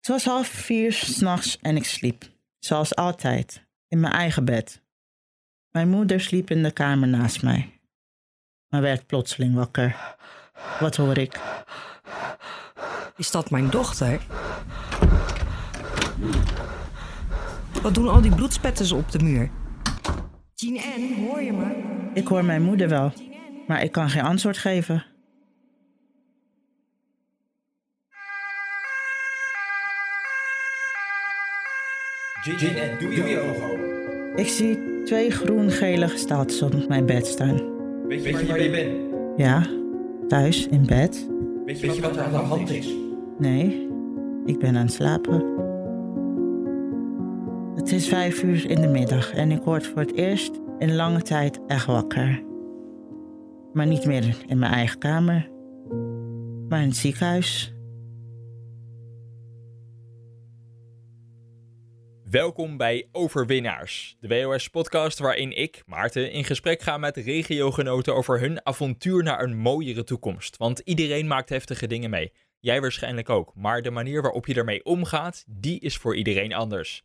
Het was half vier s'nachts en ik sliep, zoals altijd, in mijn eigen bed. Mijn moeder sliep in de kamer naast mij, maar werd plotseling wakker. Wat hoor ik? Is dat mijn dochter? Wat doen al die bloedspetters op de muur? Jean Ann, hoor je me? Ik hoor mijn moeder wel, maar ik kan geen antwoord geven. Gin en doe je ogen open. Ik zie twee groen-gele gestaltes op mijn bed staan. Weet je waar je bent? Ja, thuis in bed. Weet je wat er aan de hand is? Nee, ik ben aan het slapen. Het is vijf uur in de middag en ik word voor het eerst in lange tijd echt wakker. Maar niet meer in mijn eigen kamer, maar in het ziekenhuis. Welkom bij Overwinnaars, de WOS-podcast waarin ik, Maarten, in gesprek ga met regiogenoten over hun avontuur naar een mooiere toekomst. Want iedereen maakt heftige dingen mee. Jij waarschijnlijk ook, maar de manier waarop je ermee omgaat, die is voor iedereen anders.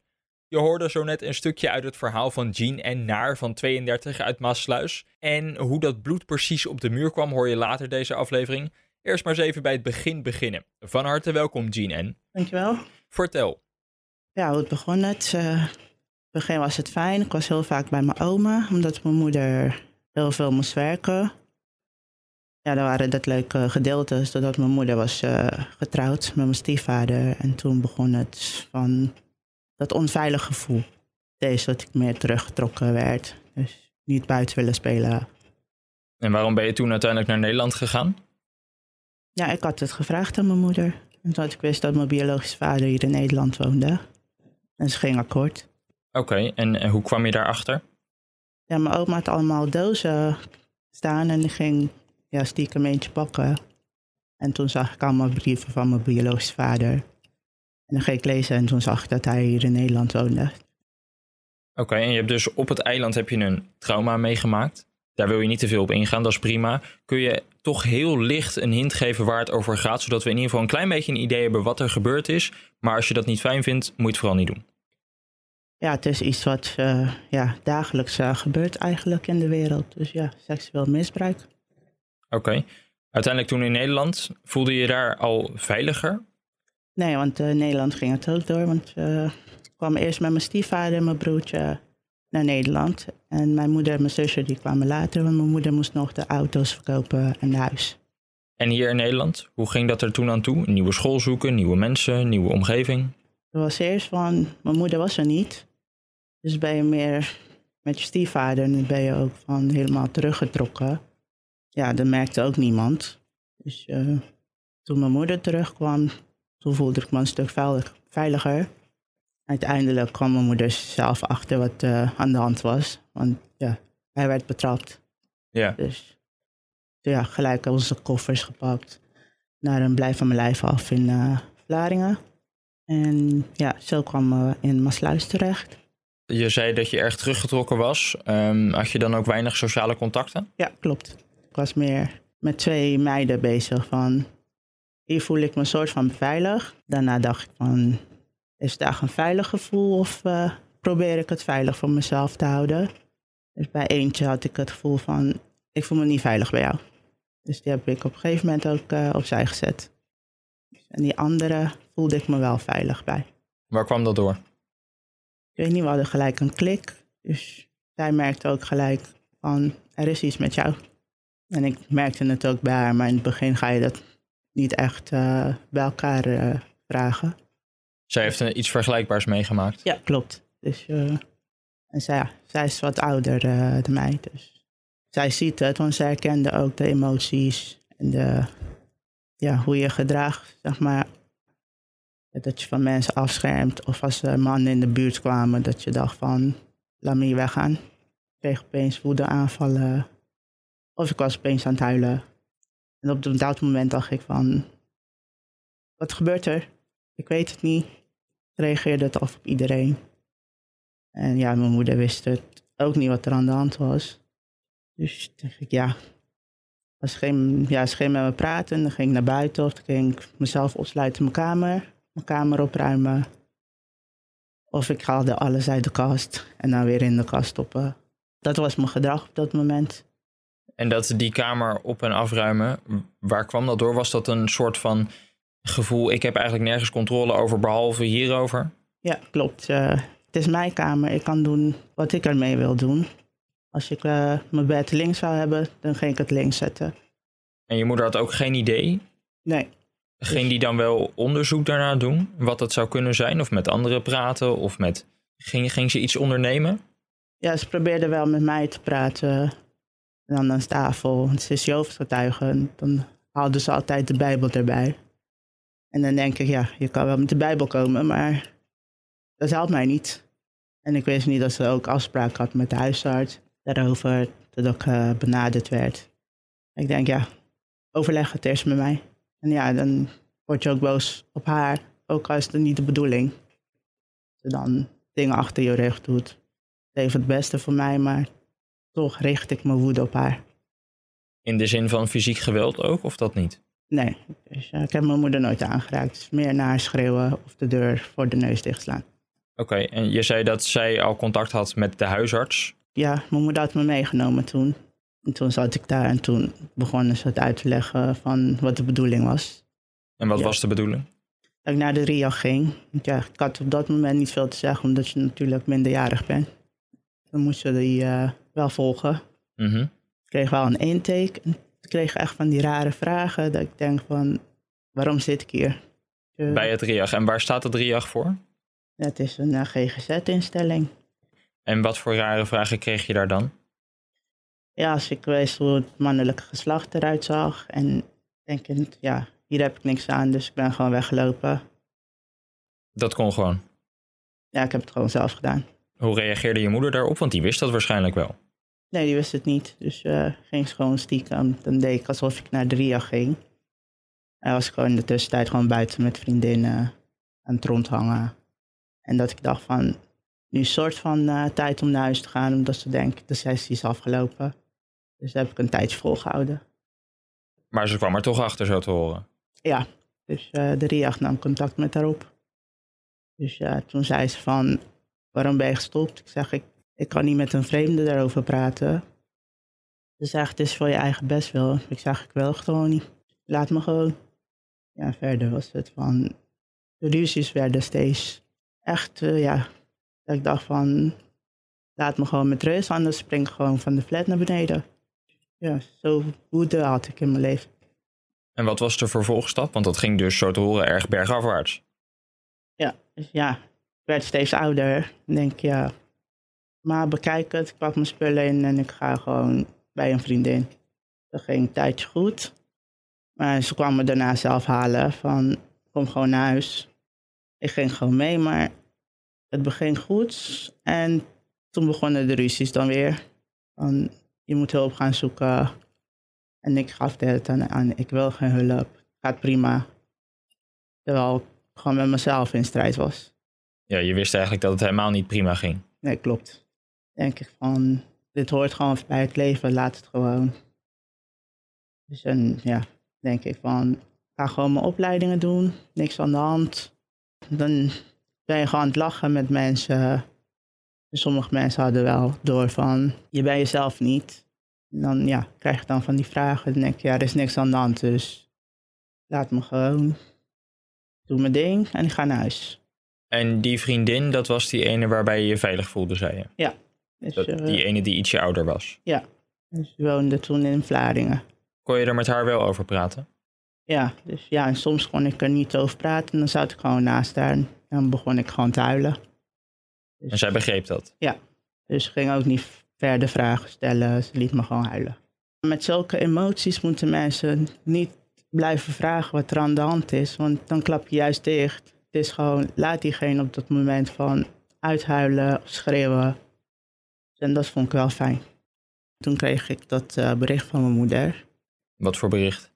Je hoorde zo net een stukje uit het verhaal van Jean en Naar van 32 uit Maasluis. En hoe dat bloed precies op de muur kwam hoor je later deze aflevering. Eerst maar eens even bij het begin beginnen. Van harte welkom Jean N. Dankjewel. Vertel. Ja, hoe het begon het. eh, in het begin was het fijn. Ik was heel vaak bij mijn oma, omdat mijn moeder heel veel moest werken. Ja, daar waren dat leuke gedeeltes, doordat mijn moeder was eh, getrouwd met mijn stiefvader. En toen begon het van dat onveilig gevoel. Deze dat ik meer teruggetrokken werd. Dus niet buiten willen spelen. En waarom ben je toen uiteindelijk naar Nederland gegaan? Ja, ik had het gevraagd aan mijn moeder. Had ik wist dat mijn biologische vader hier in Nederland woonde. En ze ging akkoord. Oké, en eh, hoe kwam je daarachter? Ja, mijn oma had allemaal dozen staan en die ging ja, stiekem eentje pakken. En toen zag ik allemaal brieven van mijn biologische vader. En dan ging ik lezen en toen zag ik dat hij hier in Nederland woonde. Oké, en je hebt dus op het eiland heb je een trauma meegemaakt. Daar wil je niet te veel op ingaan, dat is prima. Kun je toch heel licht een hint geven waar het over gaat, zodat we in ieder geval een klein beetje een idee hebben wat er gebeurd is. Maar als je dat niet fijn vindt, moet je het vooral niet doen. Ja, het is iets wat eh, ja, dagelijks eh, gebeurt eigenlijk in de wereld. Dus ja, seksueel misbruik. Oké. Uiteindelijk toen in Nederland, voelde je je daar al veiliger? Nee, want in Nederland ging het ook door. Want eh, ik kwam eerst met mijn stiefvader en mijn broertje naar Nederland. En mijn moeder en mijn zusje die kwamen later. Want mijn moeder moest nog de auto's verkopen en huis. En hier in Nederland, hoe ging dat er toen aan toe? Een nieuwe school zoeken, nieuwe mensen, nieuwe omgeving? Het was eerst van, mijn moeder was er niet. Dus ben je meer met je stiefvader en dan ben je ook van helemaal teruggetrokken. Ja, dat merkte ook niemand. Dus eh, toen mijn moeder terugkwam, toen voelde ik me een stuk veilig- veiliger. Uiteindelijk kwam mijn moeder zelf achter wat eh, aan de hand was. Want ja, hij werd betrapt. Ja. Dus ja, gelijk onze koffers gepakt. Naar een blijf van mijn lijf af in eh Vlaardingen. En ja, zo kwam we in Maasluis terecht. Je zei dat je erg teruggetrokken was. Ehm, had je dan ook weinig sociale contacten? Ja, klopt. Ik was meer met twee meiden bezig van... Hier voel ik me een soort van veilig. Daarna dacht ik van... Is het echt een veilig gevoel of eh, probeer ik het veilig voor mezelf te houden? Dus bij eentje had ik het gevoel van... Ik voel me niet veilig bij jou. Dus die heb ik op een gegeven moment ook eh, opzij gezet. En die andere voelde ik me wel veilig bij. Waar kwam dat door? Ik weet niet, we hadden gelijk een klik. Dus zij merkte ook gelijk van, er is iets met jou. En ik merkte het ook bij haar, maar in het begin ga je dat niet echt eh, bij elkaar vragen. Zij heeft iets vergelijkbaars meegemaakt. Ja, klopt. Dus, eh, en zij, ja, zij is wat ouder eh, dan mij, dus zij ziet het, want zij herkende ook de emoties en de, ja, hoe je gedraagt, zeg maar. Dat je van mensen afschermt. Of als er mannen in de buurt kwamen, dat je dacht van, laat me hier weggaan. Ik kreeg opeens woede aanvallen. Of ik was opeens aan het huilen. En op dat moment dacht ik van, wat gebeurt er? Ik weet het niet. Reageerde het af op iedereen. En ja, mijn moeder wist het ook niet wat er aan de hand was. Dus dacht ik, ja, als ging, ja, ze ging met me praten, dan ging ik naar buiten of ging ik mezelf opsluiten in mijn kamer. mijn kamer opruimen. Of ik haalde alles uit de kast en dan weer in de kast stoppen. Dat was mijn gedrag op dat moment. En dat die kamer op en afruimen, waar kwam dat door? Was dat een soort van gevoel, ik heb eigenlijk nergens controle over behalve hierover? Ja, klopt. Eh, het is mijn kamer. Ik kan doen wat ik ermee wil doen. Als ik eh, mijn bed links zou hebben, dan ging ik het links zetten. En je moeder had ook geen idee? Nee, Ging die dan wel onderzoek daarna doen? Wat het zou kunnen zijn? Of met anderen praten? Of met... Ging, ging ze iets ondernemen? ja, ze probeerde wel met mij te praten. En dan aan tafel. Ze is Jehovah's getuige. Dan haalden ze altijd de Bijbel erbij. En dan denk ik, ja, je kan wel met de Bijbel komen, maar dat helpt mij niet. En ik wist niet dat ze ook afspraak had met de huisarts daarover, dat ik eh, benaderd werd. Ik denk, ja, overleg het eerst met mij. En ja, dan word je ook boos op haar, ook al is het niet de bedoeling. Ze dan dingen achter je rug doet. Ze heeft het beste voor mij, maar toch richt ik mijn woede op haar. In de zin van fysiek geweld ook, of dat niet? Nee, dus, eh, ik heb mijn moeder nooit aangeraakt. Meer naar schreeuwen of de deur voor de neus dichtslaan. Oké, en je zei dat zij al contact had met de huisarts. Ja, mijn moeder had me meegenomen toen. En toen zat ik daar en toen begonnen ze het uit te leggen van wat de bedoeling was. En wat Ja. was de bedoeling? Dat ik naar de RIA ging. Want ja, ik had op dat moment niet veel te zeggen, omdat je natuurlijk minderjarig bent. Dan moest je die eh, wel volgen. Mhm. Ik kreeg wel een intake. En kreeg echt van die rare vragen. Dat ik denk van, waarom zit ik hier? Eh, Bij het RIAG. En waar staat het RIAG voor? Het is een eh, GGZ-instelling. En wat voor rare vragen kreeg je daar dan? Ja, als ik wist hoe het mannelijke geslacht eruit zag. En denkend, ja, hier heb ik niks aan, dus ik ben gewoon weggelopen. Dat kon gewoon. Ja, ik heb het gewoon zelf gedaan. Hoe reageerde je moeder daarop? Want die wist dat waarschijnlijk wel. Nee, die wist het niet. Dus eh ging ze gewoon stiekem. Dan deed ik alsof ik naar de RIA ging. En was ik gewoon in de tussentijd gewoon buiten met vriendinnen aan het rondhangen. En dat ik dacht van, nu soort van eh, tijd om naar huis te gaan. Omdat ze denken, de sessie is afgelopen. Dus heb ik een tijdje volgehouden. Maar ze kwam er toch achter, zo te horen. Ja, dus eh, de RIAG nam contact met haar op. Dus ja, toen zei ze van, waarom ben je gestopt? Ik zeg, ik, ik kan niet met een vreemde daarover praten. Ze zegt, het is voor je eigen best wel. Ik zeg, ik wil het gewoon niet. Laat me gewoon. Ja, verder was het van, de ruzies werden steeds echt, eh, ja, dat ik dacht van, laat me gewoon met rust, anders spring ik gewoon van de flat naar beneden. Ja, zo woede had ik in mijn leven. En wat was de vervolgstap? Want dat ging dus zo te horen erg bergafwaarts. Ja, dus ja, ik werd steeds ouder. Dan denk ik, ja, maar bekijk het. Ik pak mijn spullen in en ik ga gewoon bij een vriendin. Dat ging een tijdje goed. Maar ze kwam me daarna zelf halen van, kom gewoon naar huis. Ik ging gewoon mee, maar het beging goed. En toen begonnen de ruzies dan weer. Van, je moet hulp gaan zoeken. En ik gaf hele tijd aan, ik wil geen hulp. Gaat prima. Terwijl ik gewoon met mezelf in strijd was. Ja, je wist eigenlijk dat het helemaal niet prima ging. Nee, klopt. Denk ik van, dit hoort gewoon bij het leven, laat het gewoon. Dus en ja, denk ik van, ik ga gewoon mijn opleidingen doen, niks aan de hand. Dan ben je gewoon aan het lachen met mensen. Dus sommige mensen hadden wel door van, je bent jezelf niet. En dan ja, krijg je dan van die vragen. Dan denk ik, ja, er is niks aan de hand, dus laat me gewoon. Doe mijn ding en ik ga naar huis. En die vriendin, dat was die ene waarbij je je veilig voelde, zei je. Dus, Dat, eh, die ene die ietsje ouder was. dus we woonden toen in Vlaardingen. Kon je er met haar wel over praten? Ja, dus ja, en soms kon ik er niet over praten. En dan zat ik gewoon naast haar en dan begon ik gewoon te huilen. Dus, En zij begreep dat. dus ze ging ook niet verder vragen stellen. Ze liet me gewoon huilen. Met zulke emoties moeten mensen niet blijven vragen wat er aan de hand is. Want dan klap je juist dicht. Het is gewoon, laat diegene op dat moment van uithuilen of schreeuwen. En dat vond ik wel fijn. Toen kreeg ik dat eh, bericht van mijn moeder. Wat voor bericht?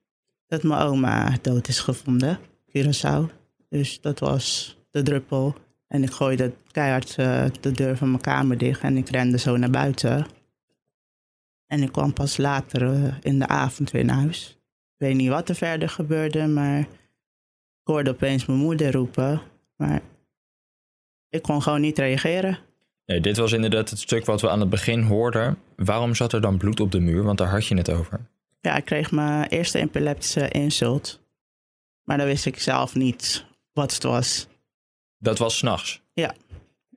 dat mijn oma dood is gevonden, Curaçao. Dus dat was de druppel. En ik gooide keihard eh, de deur van mijn kamer dicht en ik rende zo naar buiten. En ik kwam pas later eh, in de avond weer naar huis. Ik weet niet wat er verder gebeurde, maar ik hoorde opeens mijn moeder roepen. Maar ik kon gewoon niet reageren. Nee, dit was inderdaad het stuk wat we aan het begin hoorden. Waarom zat er dan bloed op de muur? Want daar had je het over. Ja, ik kreeg mijn eerste epileptische insult. Maar dan wist ik zelf niet wat het was. Dat was s'nachts.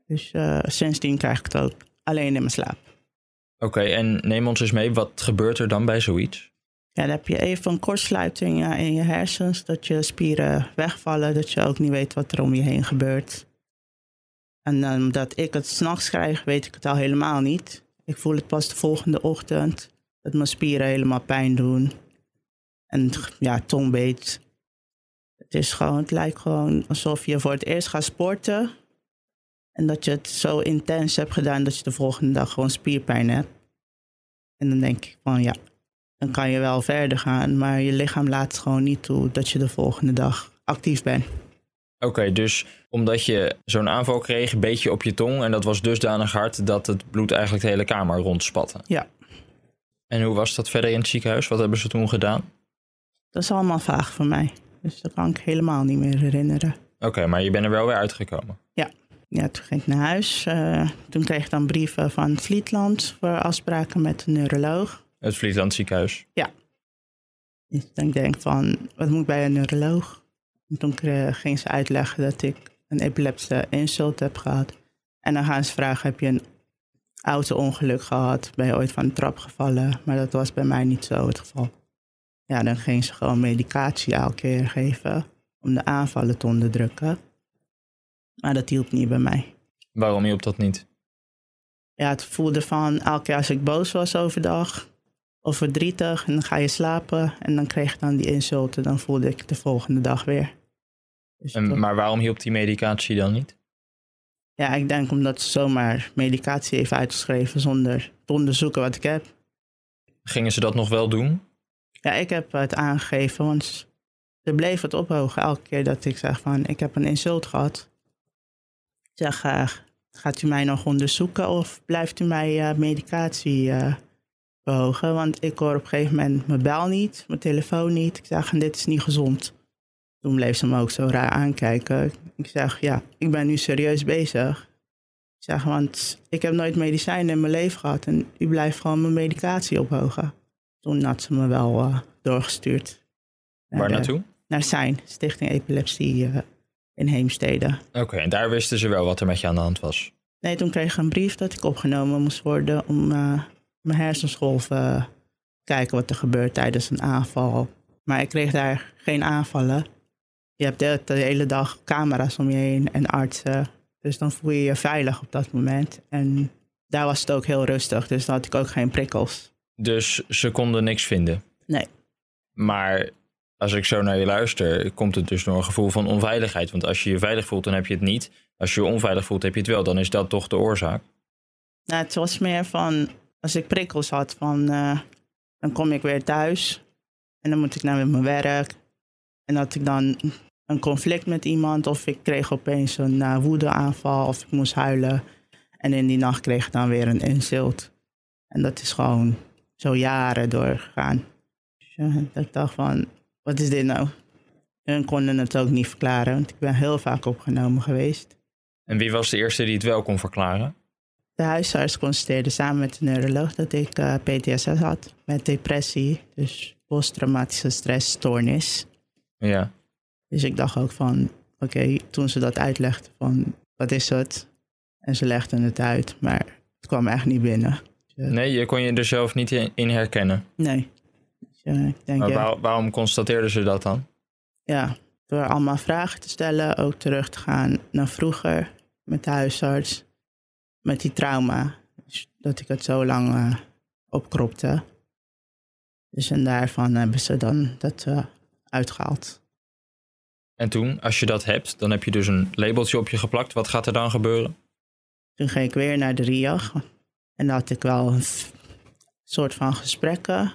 Dus eh, sindsdien krijg ik het ook alleen in mijn slaap. Oké, en neem ons eens mee. Wat gebeurt er dan bij zoiets? Ja, dan heb je even een kortsluiting ja, in je hersens. Dat je spieren wegvallen. Dat je ook niet weet wat er om je heen gebeurt. En eh, omdat ik het s'nachts krijg, weet ik het al helemaal niet. Ik voel het pas de volgende ochtend. Dat mijn spieren helemaal pijn doen. En ja, tongbeet. Het is gewoon, het lijkt gewoon alsof je voor het eerst gaat sporten. En dat je het zo intens hebt gedaan dat je de volgende dag gewoon spierpijn hebt. En dan denk ik van ja, dan kan je wel verder gaan. Maar je lichaam laat gewoon niet toe dat je de volgende dag actief bent. Oké, dus omdat je zo'n aanval kreeg, beet je op je tong. En dat was dusdanig hard dat het bloed eigenlijk de hele kamer rondspatte. Ja. En hoe was dat verder in het ziekenhuis? Wat hebben ze toen gedaan? Dat is allemaal vaag voor mij. Dus dat kan ik helemaal niet meer herinneren. Oké, maar je bent er wel weer uitgekomen. Ja, toen ging ik naar huis. Eh, toen kreeg ik dan brieven van Vlietland voor afspraken met een neuroloog. Het Vlietland ziekenhuis. Dus ik denk van, wat moet ik bij een neuroloog? En toen ging ze uitleggen dat ik een epileptische insult heb gehad. En dan gaan ze vragen, heb je een auto-ongeluk gehad? Ben je ooit van de trap gevallen? Maar dat was bij mij niet zo het geval. Ja, dan ging ze gewoon medicatie elke keer geven om de aanvallen te onderdrukken. Maar dat hielp niet bij mij. Waarom hielp dat niet? ja, het voelde van elke keer als ik boos was overdag of verdrietig en dan ga je slapen en dan kreeg ik dan die insulten, dan voelde ik de volgende dag weer. En, maar waarom hielp die medicatie dan niet? ja, ik denk omdat ze zomaar medicatie heeft uitgeschreven zonder te onderzoeken wat ik heb. Gingen ze dat nog wel doen? Ja, ik heb het aangegeven, want ze bleef het ophogen elke keer dat ik zeg van ik heb een insult gehad. Ik zeg, eh, gaat u mij nog onderzoeken of blijft u mij eh, medicatie eh, behogen? Want ik hoor op een gegeven moment mijn bel niet, mijn telefoon niet. Ik zeg, en dit is niet gezond. Toen bleef ze me ook zo raar aankijken. Ik zeg, ja, ik ben nu serieus bezig. Ik zeg, want ik heb nooit medicijnen in mijn leven gehad en u blijft gewoon mijn medicatie ophogen. Toen had ze me wel eh, doorgestuurd. naar Waar de- naartoe? Naar SEIN, Stichting Epilepsie eh, in Heemstede. Oké, en daar wisten ze wel wat er met je aan de hand was. Nee, toen kreeg ik een brief dat ik opgenomen moest worden om eh, mijn hersensgolven eh, kijken wat er gebeurt tijdens een aanval. Maar ik kreeg daar geen aanvallen. Je hebt de, de hele dag camera's om je heen en artsen. Dus dan voel je je veilig op dat moment. En daar was het ook heel rustig, dus dan had ik ook geen prikkels. Dus ze konden niks vinden. Nee. Maar als ik zo naar je luister, komt het dus door een gevoel van onveiligheid. Want als je je veilig voelt, dan heb je het niet. Als je je onveilig voelt, heb je het wel. Dan is dat toch de oorzaak. Nou, het was meer van, als ik prikkels had, van, eh, dan kom ik weer thuis en dan moet ik naar mijn werk. En dat ik dan een conflict met iemand of ik kreeg opeens een eh, woedeaanval of ik moest huilen. En in die nacht kreeg ik dan weer een insult. En dat is gewoon zo jaren doorgegaan. Dus, eh, dat ik dacht van, wat is dit nou? Hun konden het ook niet verklaren, want ik ben heel vaak opgenomen geweest. En wie was de eerste die het wel kon verklaren? De huisarts constateerde samen met de neuroloog dat ik eh, PTSS had met depressie, dus posttraumatische stressstoornis. Ja. Dus ik dacht ook van, oké, toen ze dat uitlegde van, wat is het? En ze legden het uit, maar het kwam echt niet binnen. Nee, je kon je er zelf niet in herkennen. Nee. Dus, eh, ik denk, Maar waar- waarom constateerden ze dat dan? ja, door allemaal vragen te stellen, ook terug te gaan naar vroeger met de huisarts, met die trauma, dus dat ik het zo lang eh, opkropte. Dus en daarvan hebben ze dan dat eh, uitgehaald. En toen, als je dat hebt, dan heb je dus een labeltje op je geplakt. Wat gaat er dan gebeuren? Toen ging ik weer naar de RIAG. En dan had ik wel een soort van gesprekken.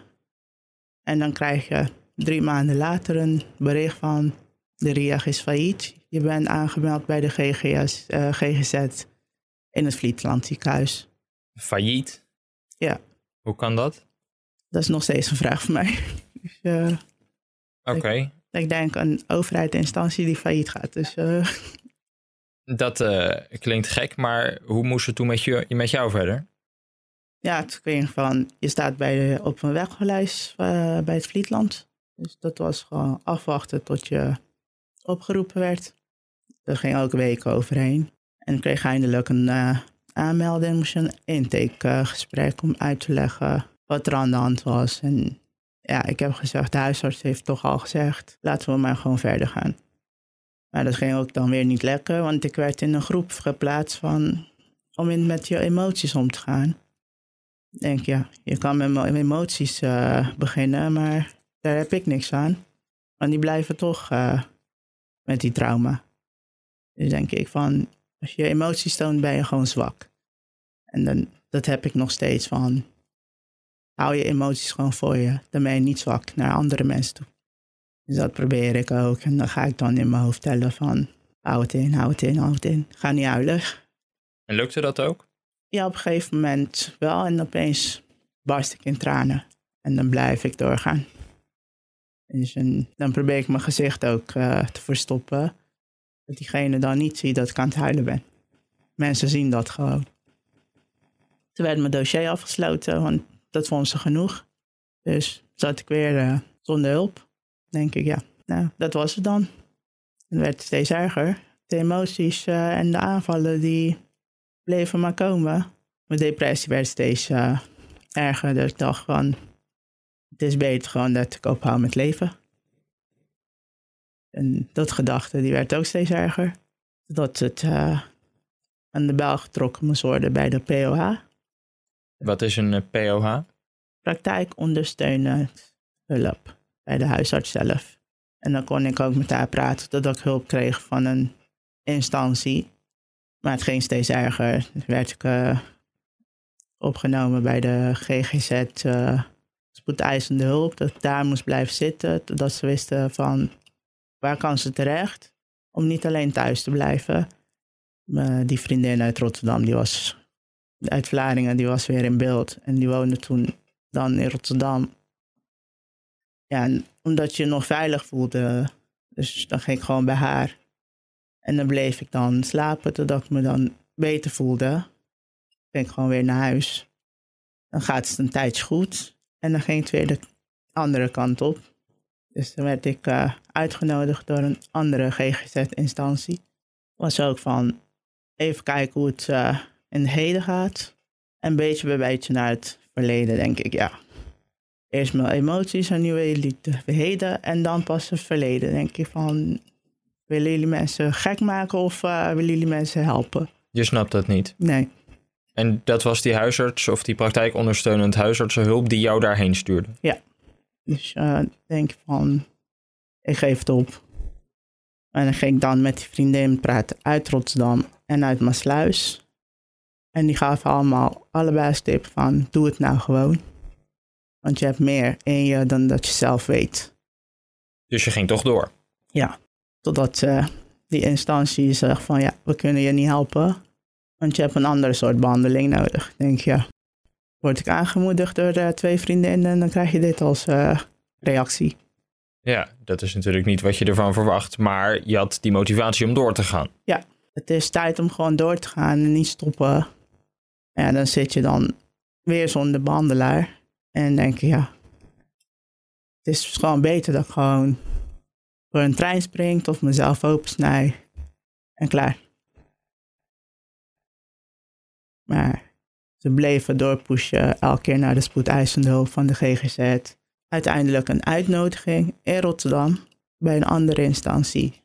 En dan krijg je drie maanden later een bericht van... de RIAG is failliet. Je bent aangemeld bij de GGS, eh, GGZ in het Vlietland ziekenhuis. Failliet? Ja. Hoe kan dat? Dat is nog steeds een vraag voor mij. Dus, eh, Oké. Ik denk een overheidsinstantie die failliet gaat. Dus eh, Dat eh, klinkt gek, maar hoe moest het toen met, je, met jou verder? ja, het ging van, je staat bij de, op een weglijst eh, bij het Vlietland. Dus dat was gewoon afwachten tot je opgeroepen werd. Er ging ook weken overheen. En ik kreeg eindelijk een aanmelding, moest een intakegesprek om uit te leggen wat er aan de hand was. En ja, ik heb gezegd, de huisarts heeft toch al gezegd, laten we maar gewoon verder gaan. Maar dat ging ook dan weer niet lekker, want ik werd in een groep geplaatst van, om in, met je emoties om te gaan. Denk, ja, je kan met mijn emoties eh, beginnen, maar daar heb ik niks aan. Want die blijven toch eh, met die trauma. Dus denk ik van, als je emoties toont, ben je gewoon zwak. En dan, dat heb ik nog steeds van, hou je emoties gewoon voor je. Dan ben je niet zwak naar andere mensen toe. Dus dat probeer ik ook. En dan ga ik dan in mijn hoofd tellen van, hou het in, hou het in, hou het in. Ga niet huilen. En lukte dat ook? Ja, op een gegeven moment wel. En opeens barst ik in tranen. En dan blijf ik doorgaan. Dus en dan probeer ik mijn gezicht ook eh, te verstoppen. Dat diegene dan niet ziet dat ik aan het huilen ben. Mensen zien dat gewoon. Toen werd mijn dossier afgesloten, want dat vonden ze genoeg. Dus zat ik weer eh, zonder hulp. Denk ik, ja, nou, dat was het dan. Het werd steeds erger. De emoties eh, en de aanvallen die bleven maar komen. Mijn depressie werd steeds eh, erger. Dus ik dacht van, het is beter gewoon dat ik ophoud met leven. En dat gedachte, die werd ook steeds erger. Dat het aan de bel getrokken moest worden bij de POH. Wat is een eh, POH? Praktijk ondersteunend hulp bij de huisarts zelf. En dan kon ik ook met haar praten totdat ik hulp kreeg van een instantie. Maar het ging steeds erger. Toen werd ik eh, opgenomen bij de GGZ eh spoedeisende hulp. Dat ik daar moest blijven zitten. Totdat ze wisten van waar kan ze terecht. Om niet alleen thuis te blijven. Eh, die vriendin uit Rotterdam, die was uit Vlaardingen, die was weer in beeld. En die woonde toen dan in Rotterdam. Ja, omdat je je nog veilig voelde. Dus dan ging ik gewoon bij haar. En dan bleef ik dan slapen totdat ik me dan beter voelde. Ging gewoon weer naar huis. Dan gaat het een tijdje goed. En dan ging het weer de andere kant op. Dus dan werd ik eh, uitgenodigd door een andere GGZ-instantie. Was ook van even kijken hoe het eh, in het heden gaat. En beetje bij beetje naar het verleden, denk ik, ja. Eerst mijn emoties en nu het heden en dan pas het verleden. Denk ik van, willen jullie mensen gek maken of eh, willen jullie mensen helpen? Je snapt dat niet. Nee, En dat was die huisarts of die praktijkondersteunend huisartsenhulp die jou daarheen stuurde. dus eh, denk ik van, ik geef het op. En dan ging ik dan met die vriendin praten uit Rotterdam en uit Maasluis. En die gaven allemaal allebei als tip van, doe het nou gewoon. Want je hebt meer in je dan dat je zelf weet. Dus je ging toch door. Totdat eh, die instantie zegt van, ja, we kunnen je niet helpen. Want je hebt een andere soort behandeling nodig. Denk, ja, word ik aangemoedigd door eh, twee vriendinnen en dan krijg je dit als eh, reactie. Ja, dat is natuurlijk niet wat je ervan verwacht, maar je had die motivatie om door te gaan. Het is tijd om gewoon door te gaan en niet stoppen. Ja, dan zit je dan weer zonder behandelaar. En denk je, ja, het is gewoon beter dat ik gewoon voor een trein springt of mezelf opensnij. En klaar. Maar ze bleven doorpushen, elke keer naar de spoedeisende van de GGZ. Uiteindelijk een uitnodiging in Rotterdam bij een andere instantie.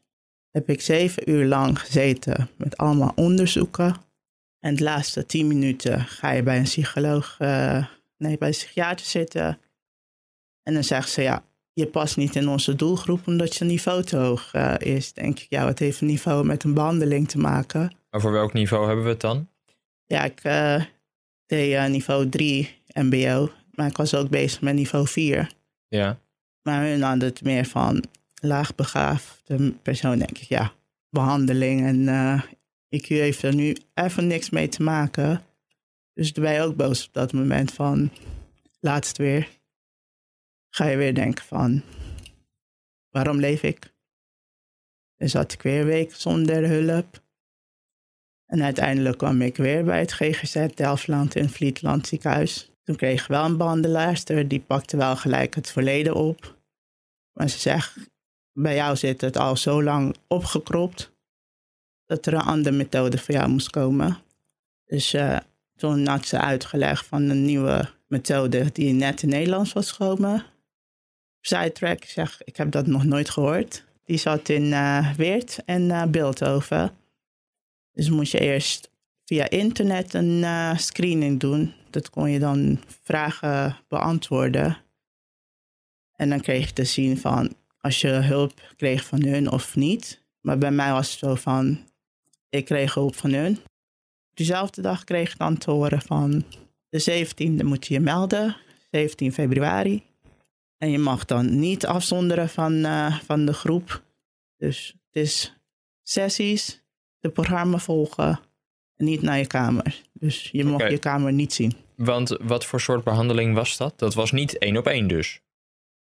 Heb ik zeven uur lang gezeten met allemaal onderzoeken. En de laatste tien minuten ga je bij een psycholoog, eh, nee, bij een psychiater zitten. En dan zegt ze, ja, je past niet in onze doelgroep omdat je niveau te hoog eh, is. Denk ik, ja, het heeft een niveau met een behandeling te maken. Over welk niveau hebben we het dan? Ja, ik eh, deed niveau 3 MBO, maar ik was ook bezig met niveau 4. Ja. Maar hun hadden het meer van laagbegaafde persoon, denk ik, ja, behandeling. En IQ heeft er nu even niks mee te maken. Dus ben je ook boos op dat moment van, laatst weer. Ga je weer denken van, waarom leef ik? Dus zat ik weer een week zonder hulp. En uiteindelijk kwam ik weer bij het GGZ Delftland in Vlietland ziekenhuis. Toen kreeg ik wel een behandelaarster, die pakte wel gelijk het verleden op. Maar ze zegt, bij jou zit het al zo lang opgekropt dat er een andere methode voor jou moest komen. Dus eh, toen had ze uitgelegd van een nieuwe methode die net in Nederlands was gekomen. Sidetrack, zeg, ik heb dat nog nooit gehoord. Die zat in eh, Weert en uh, Beeldhoven. Dus moest je eerst via internet een screening doen. Dat kon je dan vragen beantwoorden. En dan kreeg je te zien van als je hulp kreeg van hun of niet. Maar bij mij was het zo van, ik kreeg hulp van hun. Diezelfde dag kreeg ik dan te horen van de 17e moet je je melden, 17 februari. En je mag dan niet afzonderen van, uh, van de groep. Dus het is sessies, de programma volgen en niet naar je kamer. Dus je Oké. je kamer niet zien. Want wat voor soort behandeling was dat? Dat was niet één op één dus.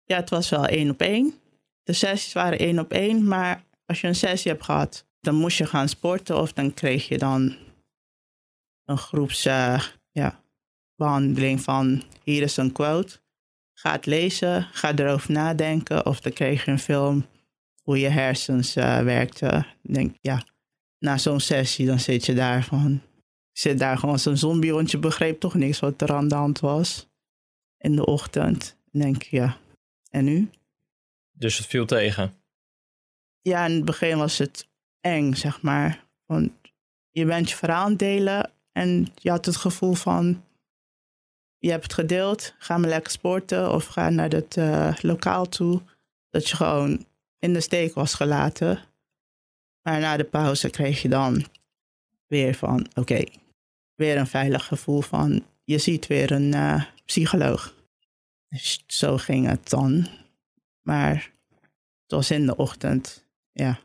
Ja, het was wel één op één. De sessies waren één op één, maar als je een sessie hebt gehad, dan moest je gaan sporten of dan kreeg je dan een groeps eh, ja, behandeling van hier is een quote. Ga het lezen, ga erover nadenken of dan kreeg je een film hoe je hersens eh, werkten. Denk, ja, na zo'n sessie dan zit je daar van, zit daar gewoon als een zombie, want je begreep toch niks wat er aan de hand was in de ochtend. Denk ik, ja, en nu? Dus het viel tegen. Ja, in het begin was het eng, zeg maar. Want je bent je verhaal aan het delen en je had het gevoel van... Je hebt het gedeeld, ga maar lekker sporten of ga naar het eh, lokaal toe. Dat je gewoon in de steek was gelaten. Maar na de pauze kreeg je dan weer van... Oké, weer een veilig gevoel van... Je ziet weer een eh, psycholoog. Dus zo ging het dan. Maar het was in de ochtend, ja.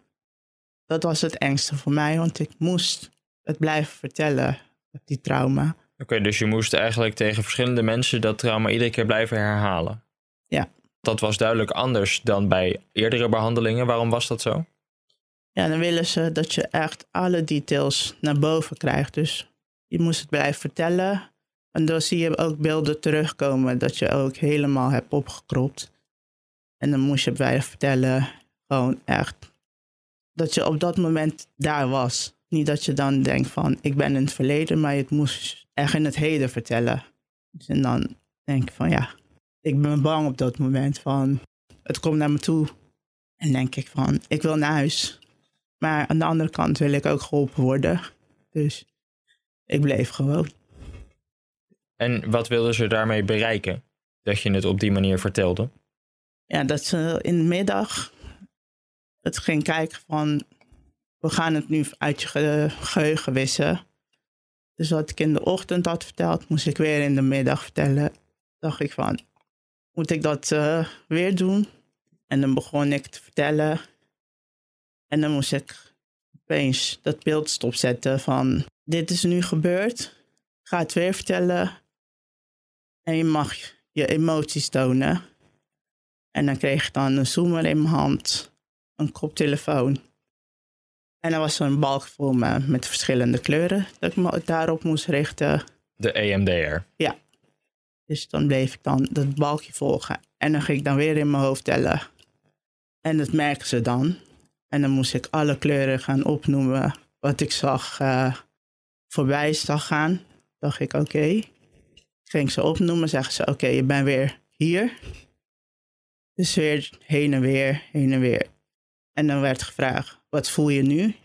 Dat was het engste voor mij, want ik moest het blijven vertellen, die trauma. Oké, dus je moest eigenlijk tegen verschillende mensen dat trauma iedere keer blijven herhalen. Ja. Dat was duidelijk anders dan bij eerdere behandelingen. Waarom was dat zo? Ja, dan willen ze dat je echt alle details naar boven krijgt. Dus je moest het blijven vertellen. En dan zie je ook beelden terugkomen dat je ook helemaal hebt opgekropt. En dan moest je blijven vertellen, gewoon echt, dat je op dat moment daar was. Niet dat je dan denkt van, ik ben in het verleden, maar je moest echt in het heden vertellen. Dus en dan denk ik van, ja, ik ben bang op dat moment van, het komt naar me toe. En denk ik van, ik wil naar huis. Maar aan de andere kant wil ik ook geholpen worden. Dus ik bleef gewoon. En wat wilden ze daarmee bereiken? Dat je het op die manier vertelde? Ja, dat ze in de middag het ging kijken van... we gaan het nu uit je ge- geheugen wissen. Dus wat ik in de ochtend had verteld, moest ik weer in de middag vertellen. dacht ik van, moet ik dat eh, weer doen? En dan begon ik te vertellen. En dan moest ik opeens dat beeld stopzetten van... dit is nu gebeurd, ga het weer vertellen. En je mag je emoties tonen. En dan kreeg ik dan een zoomer in mijn hand, een koptelefoon. En dan was er een balk voor me met verschillende kleuren dat ik me daarop moest richten. De EMDR. Dus dan bleef ik dan dat balkje volgen. En dan ging ik dan weer in mijn hoofd tellen. En dat merkten ze dan. En dan moest ik alle kleuren gaan opnoemen wat ik zag eh, voorbij zag gaan. dacht ik, oké. Ging ze opnoemen, zeggen ze, oké, je bent weer hier. Dus weer heen en weer, heen en weer. En dan werd gevraagd, wat voel je nu?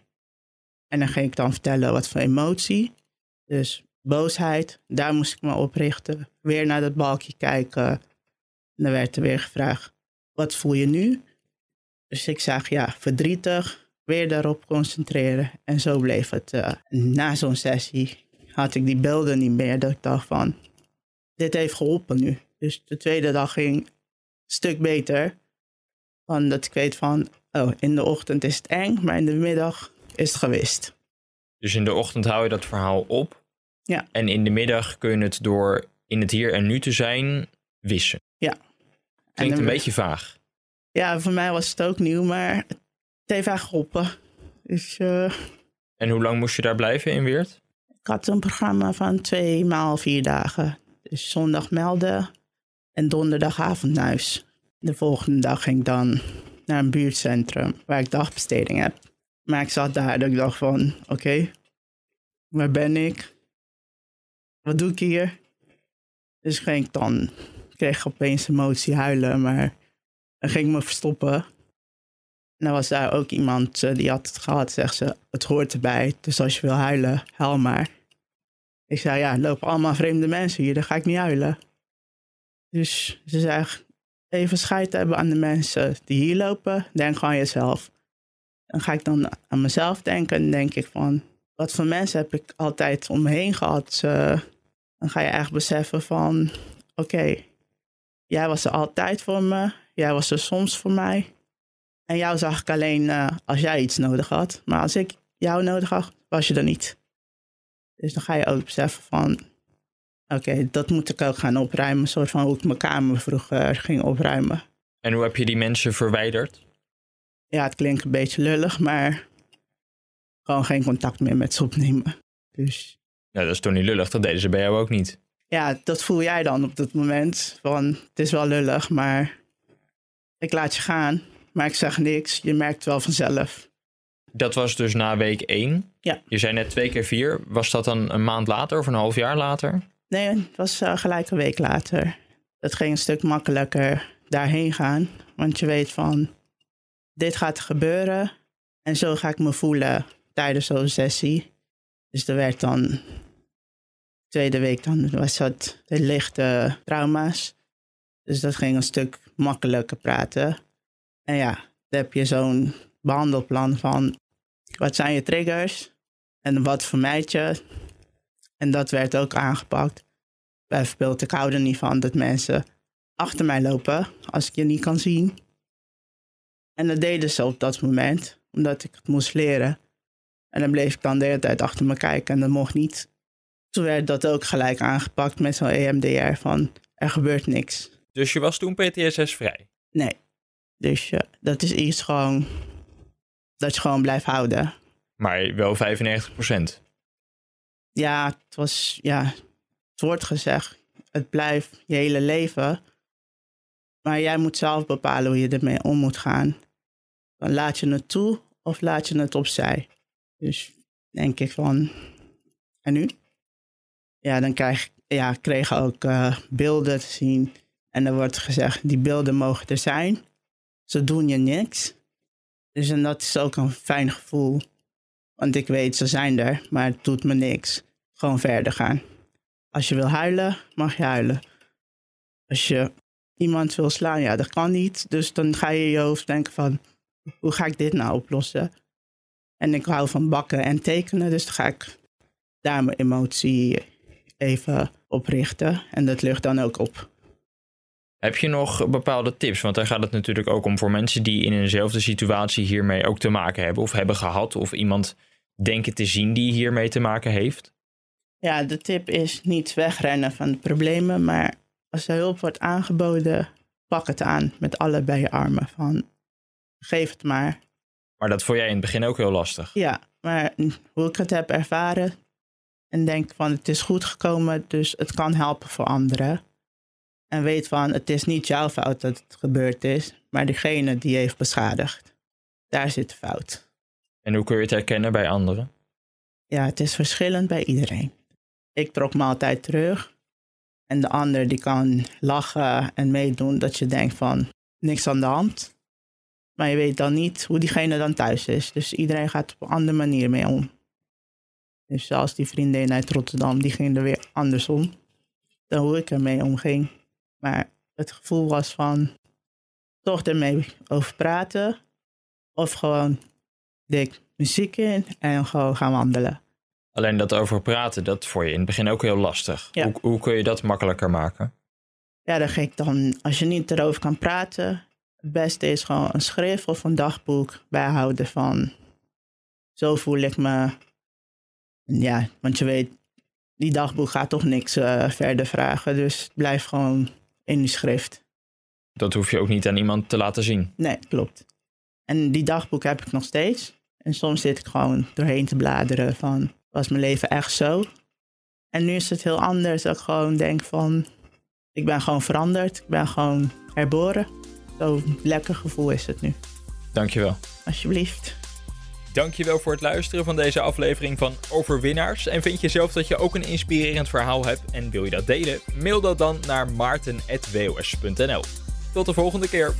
En dan ging ik dan vertellen wat voor emotie. Dus boosheid, daar moest ik me op richten. Weer naar dat balkje kijken. En dan werd er weer gevraagd, wat voel je nu? Dus ik zag, ja, verdrietig, weer daarop concentreren. En zo bleef het. eh, na zo'n sessie had ik die beelden niet meer. Dat ik dacht van, dit heeft geholpen nu. Dus de tweede dag ging een stuk beter. Van dat ik weet van, oh, in de ochtend is het eng, maar in de middag is het gewist. Dus in de ochtend hou je dat verhaal op. Ja. En in de middag kun je het door in het hier en nu te zijn wissen. En Klinkt een werd- beetje vaag. Ja, voor mij was het ook nieuw, maar het heeft echt geholpen. Dus eh, En hoe lang moest je daar blijven in Weert? ik had een programma van twee maal vier dagen. Dus zondag melden en donderdagavond naar huis. De volgende dag ging ik dan naar een buurtcentrum waar ik dagbesteding heb. Maar ik zat daar en ik dacht van, oké, waar ben ik? Wat doe ik hier? Dus ging ik dan, kreeg opeens emotie huilen, maar dan ging ik me verstoppen. En dan was daar ook iemand eh, die had het gehad, zegt ze, het hoort erbij. Dus als je wil huilen, huil maar. Ik zei, ja, lopen allemaal vreemde mensen hier, dan ga ik niet huilen. Dus ze zei, even scheid hebben aan de mensen die hier lopen, denk gewoon aan jezelf. Dan ga ik dan aan mezelf denken en denk ik van, wat voor mensen heb ik altijd om me heen gehad? Eh, dan ga je echt beseffen van, oké, jij was er altijd voor me, jij was er soms voor mij. En jou zag ik alleen eh, als jij iets nodig had. Maar als ik jou nodig had, was je er niet. Dus dan ga je ook beseffen van... Oké, dat moet ik ook gaan opruimen. Soort van hoe ik mijn kamer vroeger ging opruimen. En hoe heb je die mensen verwijderd? Ja, het klinkt een beetje lullig, maar... Gewoon geen contact meer met ze opnemen. Dus Nou, dat is toch niet lullig, dat deden ze bij jou ook niet. ja, dat voel jij dan op dat moment. Van, het is wel lullig, maar... Ik laat je gaan, maar ik zeg niks. Je merkt wel vanzelf. Dat was dus na week 1. Ja. Je zei net twee keer vier. Was dat dan een maand later of een half jaar later? Nee, het was eh, gelijk een week later. Het ging een stuk makkelijker daarheen gaan. Want je weet van, dit gaat gebeuren. En zo ga ik me voelen tijdens zo'n sessie. Dus er werd dan, tweede week dan, was dat de lichte trauma's. Dus dat ging een stuk makkelijker praten. En ja, dan heb je zo'n behandelplan van, wat zijn je triggers? En wat vermijd je? En dat werd ook aangepakt. Bijvoorbeeld, ik hou er niet van dat mensen achter mij lopen als ik je niet kan zien. En dat deden ze op dat moment, omdat ik het moest leren. En dan bleef ik dan de hele tijd achter me kijken en dat mocht niet. Toen werd dat ook gelijk aangepakt met zo'n EMDR van er gebeurt niks. Dus je was toen PTSS-vrij. Nee. Dus ja, dat is iets gewoon dat je gewoon blijft houden. Maar wel 95%. Ja, het was, ja, het wordt gezegd, het blijft je hele leven. Maar jij moet zelf bepalen hoe je ermee om moet gaan. Dan laat je het toe of laat je het opzij. Dus denk ik van, en nu? Ja, dan krijg ja, kreeg ook eh, beelden te zien. En er wordt gezegd, die beelden mogen er zijn. Ze doen je niks. Dus en dat is ook een fijn gevoel. Want ik weet, ze zijn er, maar het doet me niks. Gewoon verder gaan. Als je wil huilen, mag je huilen. Als je iemand wil slaan, ja, dat kan niet. Dus dan ga je in je hoofd denken van, hoe ga ik dit nou oplossen? En ik hou van bakken en tekenen, dus dan ga ik daar mijn emotie even op richten. En dat lucht dan ook op. Heb je nog bepaalde tips? Want daar gaat het natuurlijk ook om voor mensen die in eenzelfde situatie hiermee ook te maken hebben. Of hebben gehad. Of iemand denken te zien die hiermee te maken heeft. Ja, de tip is niet wegrennen van de problemen, maar als er hulp wordt aangeboden, pak het aan met allebei je armen. Van, geef het maar. Maar dat vond jij in het begin ook heel lastig. Ja, maar hoe ik het heb ervaren en denk van het is goed gekomen, dus het kan helpen voor anderen. En weet van het is niet jouw fout dat het gebeurd is, maar degene die heeft beschadigd. Daar zit de fout. En hoe kun je het herkennen bij anderen? Ja, het is verschillend bij iedereen. Ik trok me altijd terug. En de ander die kan lachen en meedoen dat je denkt van niks aan de hand. Maar je weet dan niet hoe diegene dan thuis is. Dus iedereen gaat op een andere manier mee om. Dus zoals die vriendin uit Rotterdam, die ging er weer andersom. Dan hoe ik ermee omging. Maar het gevoel was van toch ermee over praten. Of gewoon dik muziek in en gewoon gaan wandelen. Alleen dat over praten, dat vond je in het begin ook heel lastig. Ja. Hoe, hoe kun je dat makkelijker maken? Ja, dan ik dan, als je niet erover kan praten, het beste is gewoon een schrift of een dagboek bijhouden van zo voel ik me. Ja, want je weet, die dagboek gaat toch niks eh, verder vragen, dus blijf gewoon in die schrift. Dat hoef je ook niet aan iemand te laten zien. Nee, klopt. En die dagboek heb ik nog steeds. En soms zit ik gewoon doorheen te bladeren van, was mijn leven echt zo? En nu is het heel anders. Dat ik gewoon denk van, ik ben gewoon veranderd. Ik ben gewoon herboren. Zo'n lekker gevoel is het nu. Dankjewel. Alsjeblieft. Dankjewel voor het luisteren van deze aflevering van Overwinnaars. En vind je zelf dat je ook een inspirerend verhaal hebt en wil je dat delen? Mail dat dan naar maarten.wos.nl. Tot de volgende keer.